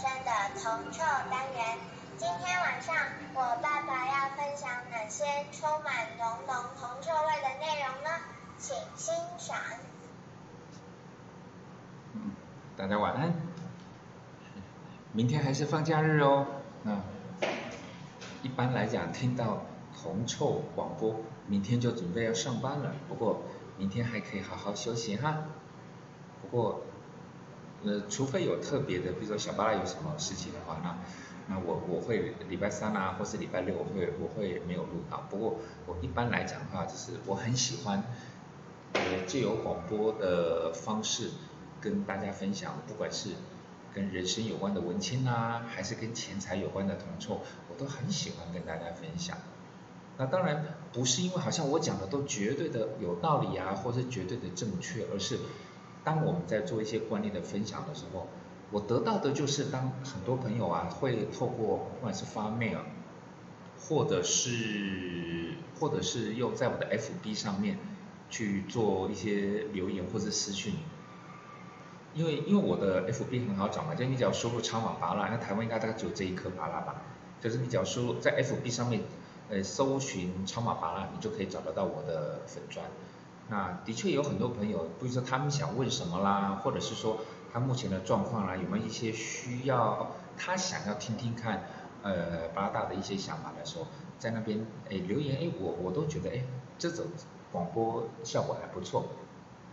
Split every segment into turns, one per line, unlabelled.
铜臭单元。今天晚上我爸爸要分享哪些充满浓浓铜臭味的内容呢？请欣赏。
嗯，大家晚安。明天还是放假日哦。那一般来讲，听到铜臭广播，明天就准备要上班了。不过明天还可以好好休息哈。不过，呃，除非有特别的，比如说小巴拉有什么事情的话，那那我我会礼拜三啊，或是礼拜六我会我会没有录到。不过我一般来讲的话，就是我很喜欢，呃，借由广播的方式跟大家分享，不管是跟人生有关的文青啊，还是跟钱财有关的铜臭，我都很喜欢跟大家分享。那当然不是因为好像我讲的都绝对的有道理啊，或者绝对的正确，而是当我们在做一些观念的分享的时候，我得到的就是当很多朋友啊会透过不管是发 mail，或者是或者是用在我的 FB 上面去做一些留言或者私讯。因为因为我的 FB 很好找嘛，就你只要输入超马巴拉，那台湾应该大概只有这一颗巴拉吧，就是你只要输入在 FB 上面，呃，搜寻超马巴拉，你就可以找得到我的粉砖。那的确有很多朋友，比如说他们想问什么啦，或者是说他目前的状况啦，有没有一些需要他想要听听看，呃，八大的一些想法的时候，在那边哎留言哎，我我都觉得哎，这种广播效果还不错，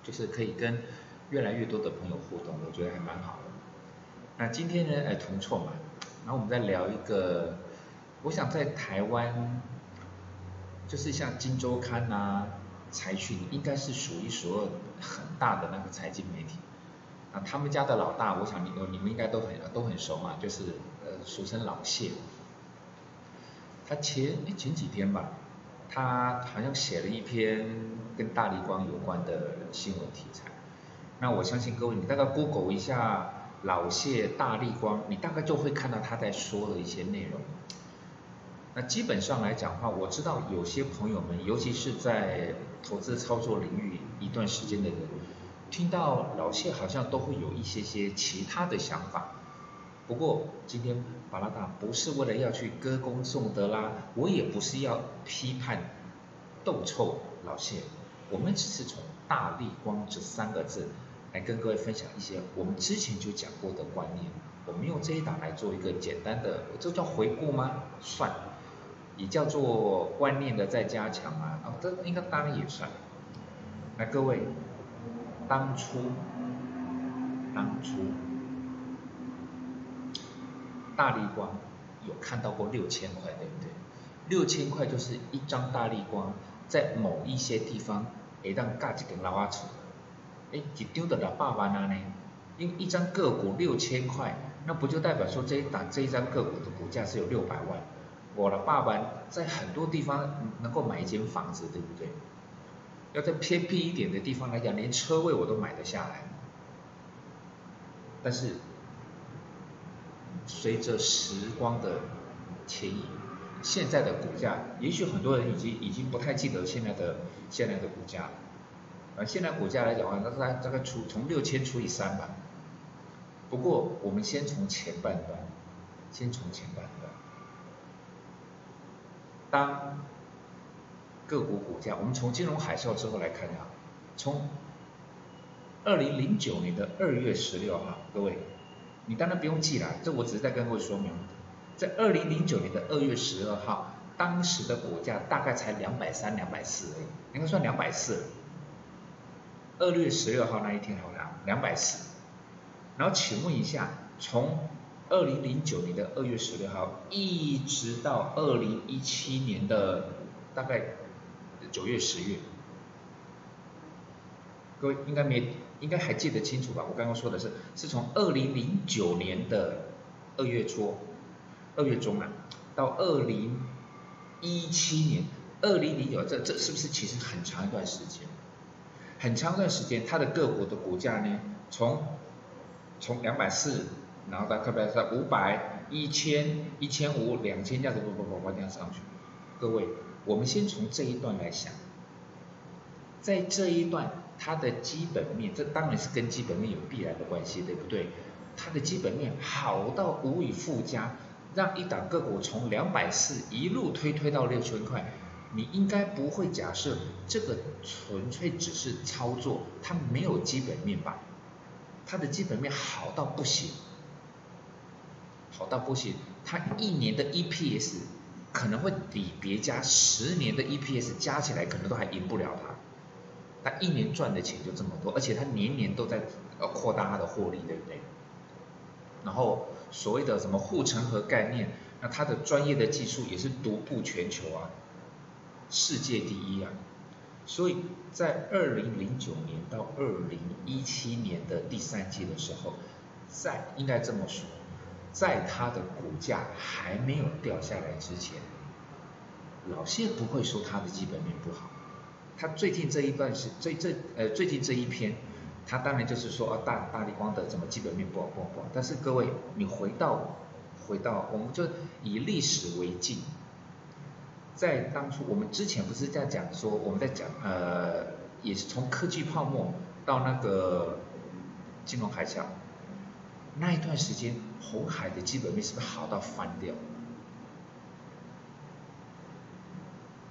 就是可以跟。越来越多的朋友互动，我觉得还蛮好的。那今天呢，哎，同错嘛，然后我们再聊一个，我想在台湾，就是像《金周刊》呐、财讯，应该是数一数二很大的那个财经媒体。啊，他们家的老大，我想你你们应该都很都很熟嘛，就是呃，俗称老谢。他前前几天吧，他好像写了一篇跟大力光有关的新闻题材。那我相信各位，你大概 Google 一下老谢大力光，你大概就会看到他在说的一些内容。那基本上来讲的话，我知道有些朋友们，尤其是在投资操作领域一段时间的人，听到老谢好像都会有一些些其他的想法。不过今天巴拉达不是为了要去歌功颂德啦，我也不是要批判斗臭老谢，我们只是从大力光这三个字。来跟各位分享一些我们之前就讲过的观念，我们用这一档来做一个简单的，这叫回顾吗？算，也叫做观念的再加强啊，啊，这应该当然也算。那各位，当初，当初，大力光有看到过六千块，对不对？六千块就是一张大力光，在某一些地方，会当加一根老阿尺。哎，一丢的了八万啊呢？因一张个股六千块，那不就代表说这一档这一张个股的股价是有六百万？我的爸爸在很多地方能够买一间房子，对不对？要在偏僻一点的地方来讲，连车位我都买得下来。但是随着时光的迁移，现在的股价，也许很多人已经已经不太记得现在的现在的股价了。啊，现在股价来讲的话，那它这个除从六千除以三吧。不过我们先从前半段，先从前半段。当个股股价，我们从金融海啸之后来看啊，从二零零九年的二月十六号，各位，你当然不用记了，这我只是在跟各位说明，在二零零九年的二月十二号，当时的股价大概才两百三、两百四而已，应该算两百四。二月十六号那一天好了，两百四。然后请问一下，从二零零九年的二月十六号一直到二零一七年的大概九月十月，各位应该没应该还记得清楚吧？我刚刚说的是是从二零零九年的二月初、二月中啊，到二零一七年二零零九，这这是不是其实很长一段时间？很长一段时间，它的个股的股价呢，从从两百四，然后到特别是五百、一千、一千五、两千这样子，不不不不这样上去。各位，我们先从这一段来想，在这一段它的基本面，这当然是跟基本面有必然的关系，对不对？它的基本面好到无以复加，让一档个股从两百四一路推推到六千块，你应该不会假设这个纯粹只是操作，它没有基本面吧？它的基本面好到不行，好到不行，它一年的 EPS 可能会比别家十年的 EPS 加起来可能都还赢不了它。它一年赚的钱就这么多，而且它年年都在呃扩大它的获利，对不对？然后所谓的什么护城河概念，那它的专业的技术也是独步全球啊，世界第一啊。所以在二零零九年到二零一七年的第三季的时候，在应该这么说，在它的股价还没有掉下来之前，老谢不会说它的基本面不好。他最近这一段是最这呃最近这一篇，他当然就是说啊大大力光的怎么基本面不好不好不好，但是各位你回到回到我们就以历史为镜，在当初我们之前不是在讲说我们在讲呃也是从科技泡沫到那个金融海啸那一段时间，红海的基本面是不是好到翻掉？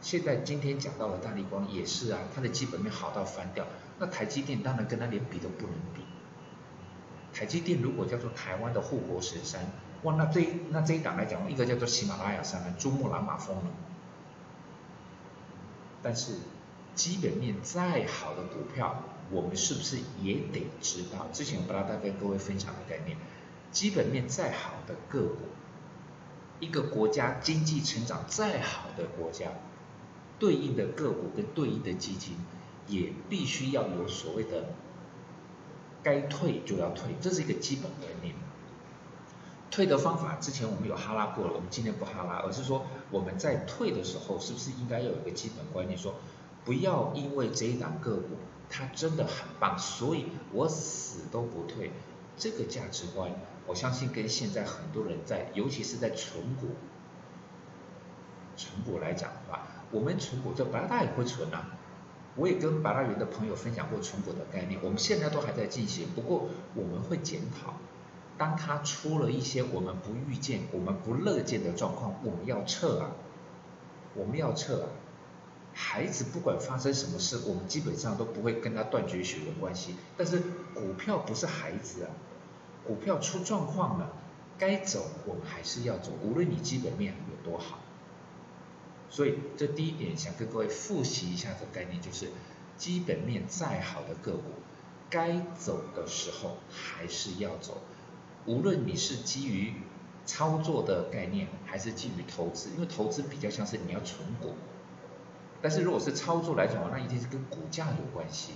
现在今天讲到了大力光也是啊，它的基本面好到翻掉。那台积电当然跟它连比都不能比。台积电如果叫做台湾的护国神山，哇，那这那这一档来讲，一个叫做喜马拉雅山，珠穆朗玛峰了。但是基本面再好的股票，我们是不是也得知道？之前我不拉大跟各位分享的概念，基本面再好的个股，一个国家经济成长再好的国家。对应的个股跟对应的基金，也必须要有所谓的该退就要退，这是一个基本观念。退的方法之前我们有哈拉过了，我们今天不哈拉，而是说我们在退的时候，是不是应该要有一个基本观念，说不要因为这一档个股他真的很棒，所以我死都不退。这个价值观，我相信跟现在很多人在，尤其是在存股、存股来讲的话。我们存股，这白大也会存啊。我也跟白大元的朋友分享过存股的概念，我们现在都还在进行。不过我们会检讨，当他出了一些我们不预见、我们不乐见的状况，我们要撤啊，我们要撤啊。孩子不管发生什么事，我们基本上都不会跟他断绝血缘关系。但是股票不是孩子啊，股票出状况了，该走我们还是要走，无论你基本面有多好。所以这第一点想跟各位复习一下的概念，就是基本面再好的个股，该走的时候还是要走。无论你是基于操作的概念，还是基于投资，因为投资比较像是你要存股。但是如果是操作来讲，那一定是跟股价有关系，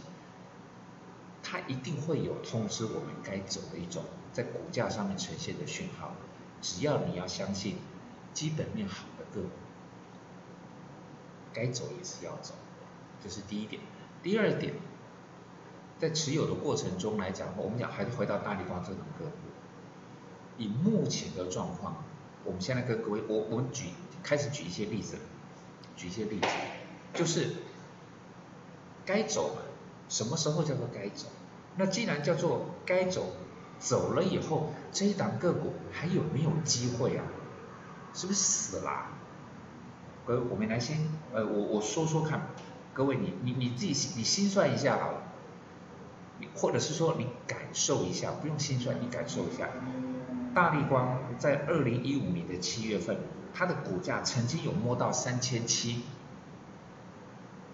它一定会有通知我们该走的一种在股价上面呈现的讯号。只要你要相信基本面好的个股。该走也是要走，这是第一点。第二点，在持有的过程中来讲，我们讲还是回到大力光这种个股。以目前的状况，我们现在跟各位，我我们举开始举一些例子，举一些例子，就是该走，什么时候叫做该走？那既然叫做该走，走了以后，这一档个股还有没有机会啊？是不是死了？各位，我们来先，呃，我我说说看，各位你你你自己你心算一下好了，或者是说你感受一下，不用心算，你感受一下，大力光在二零一五年的七月份，它的股价曾经有摸到三千七，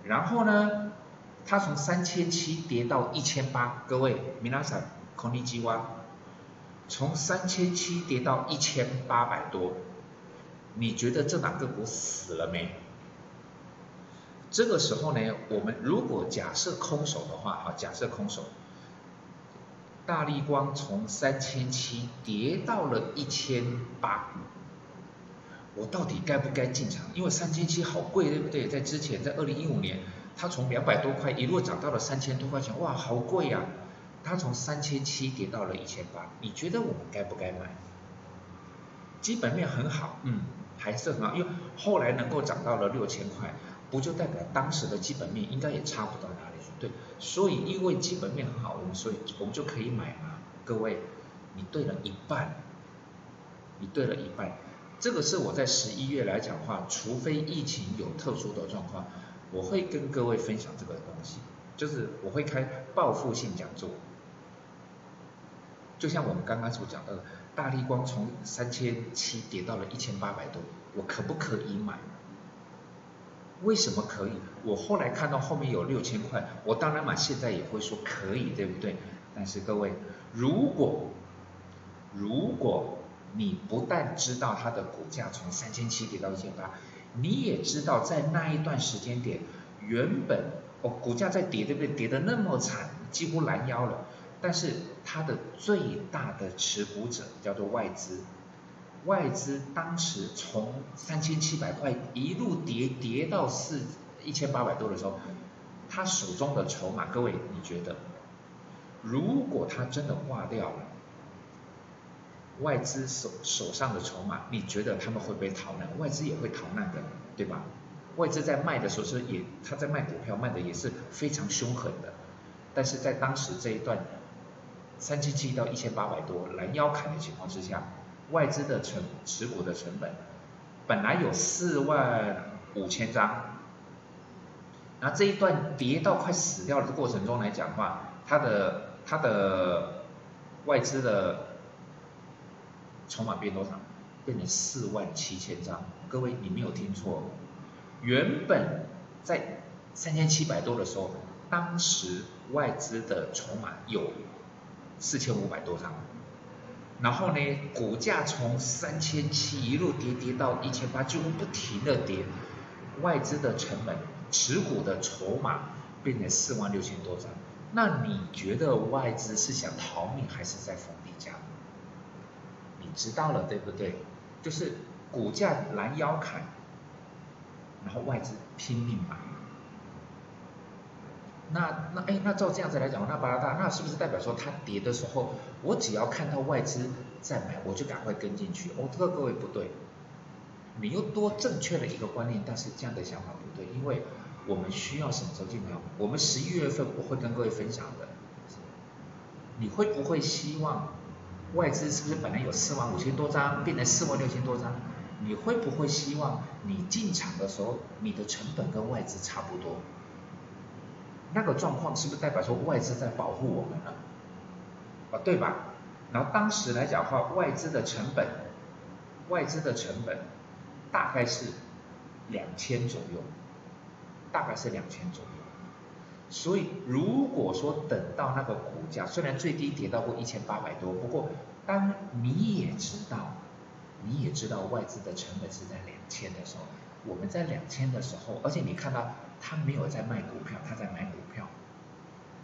然后呢，它从三千七跌到一千八，各位，米拉萨空力基蛙，从三千七跌到一千八百多。你觉得这两个股死了没？这个时候呢，我们如果假设空手的话，啊，假设空手，大力光从三千七跌到了一千八，我到底该不该进场？因为三千七好贵，对不对？在之前，在二零一五年，它从两百多块一路涨到了三千多块钱，哇，好贵呀！它从三千七跌到了一千八，你觉得我们该不该买？基本面很好，嗯。还是很好，因为后来能够涨到了六千块，不就代表当时的基本面应该也差不到哪里去？对，所以因为基本面很好，我们所以我们就可以买嘛。各位，你对了一半，你对了一半。这个是我在十一月来讲话，除非疫情有特殊的状况，我会跟各位分享这个东西，就是我会开报复性讲座。就像我们刚刚所讲的，大力光从三千七跌到了一千八百多，我可不可以买？为什么可以？我后来看到后面有六千块，我当然买现在也会说可以，对不对？但是各位，如果如果你不但知道它的股价从三千七跌到一千八，你也知道在那一段时间点，原本哦股价在跌，对不对？跌得那么惨，几乎拦腰了。但是它的最大的持股者叫做外资，外资当时从三千七百块一路跌跌到四一千八百多的时候，他手中的筹码，各位你觉得，如果他真的挂掉了，外资手手上的筹码，你觉得他们会不会逃难？外资也会逃难的，对吧？外资在卖的时候是也他在卖股票卖的也是非常凶狠的，但是在当时这一段。三千七到一千八百多拦腰砍的情况之下，外资的成持股的成本本来有四万五千张，那这一段跌到快死掉的过程中来讲的话，它的它的外资的筹码变多少？变成四万七千张。各位你没有听错，原本在三千七百多的时候，当时外资的筹码有。四千五百多张，然后呢，股价从三千七一路跌跌到一千八，几乎不停的跌，外资的成本持股的筹码变成四万六千多张，那你觉得外资是想逃命还是在逢？知道了对不对？就是股价拦腰砍，然后外资拼命买。那那哎，那照这样子来讲，那巴拉大，那是不是代表说它跌的时候，我只要看到外资在买，我就赶快跟进去？哦，这个各位不对，你又多正确的一个观念，但是这样的想法不对，因为我们需要什么时候进场？我们十一月份我会跟各位分享的，你会不会希望外资是不是本来有四万五千多张，变成四万六千多张？你会不会希望你进场的时候，你的成本跟外资差不多？那个状况是不是代表说外资在保护我们呢？啊，对吧？然后当时来讲的话，外资的成本，外资的成本大概是两千左右，大概是两千左右。所以如果说等到那个股价虽然最低跌到过一千八百多，不过当你也知道，你也知道外资的成本是在两千的时候，我们在两千的时候，而且你看到。他没有在卖股票，他在买股票。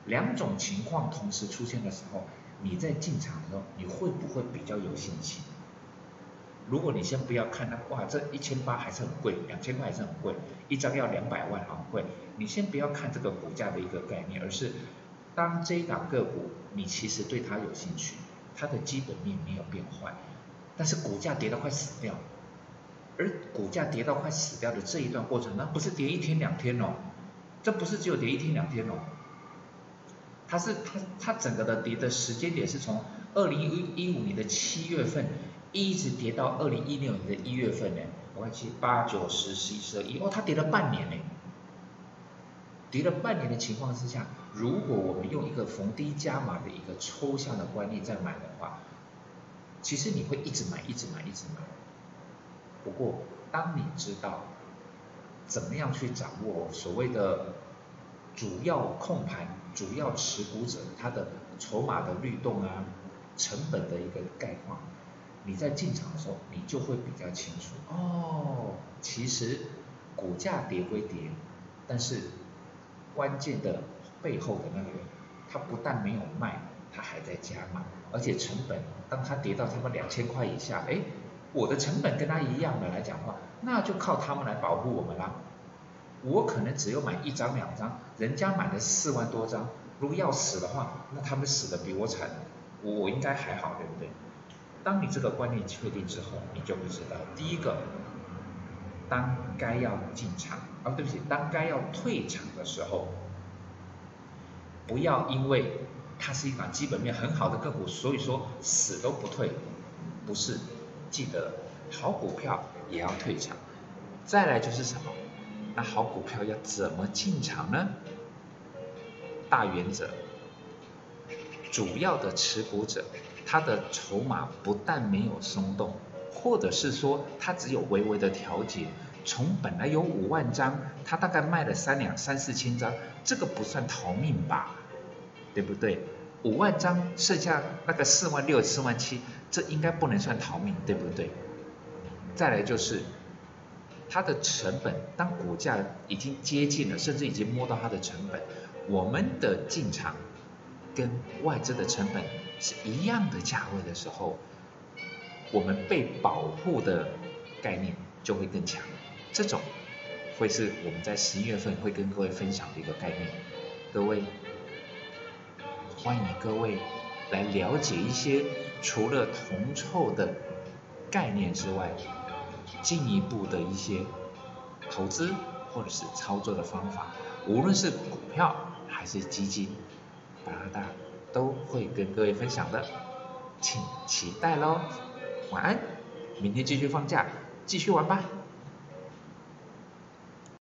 两种情况同时出现的时候，你在进场的时候，你会不会比较有信心？如果你先不要看那，哇，这一千八还是很贵，两千块还是很贵，一张要两百万，很贵。你先不要看这个股价的一个概念，而是当这一档个股，你其实对它有兴趣，它的基本面没有变坏，但是股价跌到快死掉。而股价跌到快死掉的这一段过程，那不是跌一天两天哦，这不是只有跌一天两天哦，它是它它整个的跌的时间点是从二零一一五年的七月份一直跌到二零一六年的一月份呢，我看七八九十十一十二一哦，它跌了半年呢，跌了半年的情况之下，如果我们用一个逢低加码的一个抽象的观念在买的话，其实你会一直买一直买一直买。不过，当你知道怎么样去掌握所谓的主要控盘、主要持股者他的筹码的律动啊、成本的一个概况，你在进场的时候，你就会比较清楚。哦，其实股价跌归跌，但是关键的背后的那个人，他不但没有卖，他还在加码，而且成本当他跌到他们两千块以下，哎。我的成本跟他一样的来讲话，那就靠他们来保护我们啦。我可能只有买一张两张，人家买了四万多张，如果要死的话，那他们死的比我惨，我应该还好，对不对？当你这个观念确定之后，你就会知道，第一个，当该要进场，啊，对不起，当该要退场的时候，不要因为它是一档基本面很好的个股，所以说死都不退，不是，记得好股票也要退场。再来就是什么？那好股票要怎么进场呢？大原则，主要的持股者，他的筹码不但没有松动，或者是说他只有微微的调节，从本来有五万张，他大概卖了三两三四千张，这个不算逃命吧？对不对？五万张剩下那个四万六、四万七，这应该不能算逃命，对不对？再来就是。它的成本，当股价已经接近了，甚至已经摸到它的成本，我们的进场跟外资的成本是一样的价位的时候，我们被保护的概念就会更强。这种会是我们在十一月份会跟各位分享的一个概念。各位，欢迎各位来了解一些除了铜臭的概念之外。进一步的一些投资或者是操作的方法，无论是股票还是基金，达达都会跟各位分享的，请期待喽。晚安，明天继续放假，继续玩吧。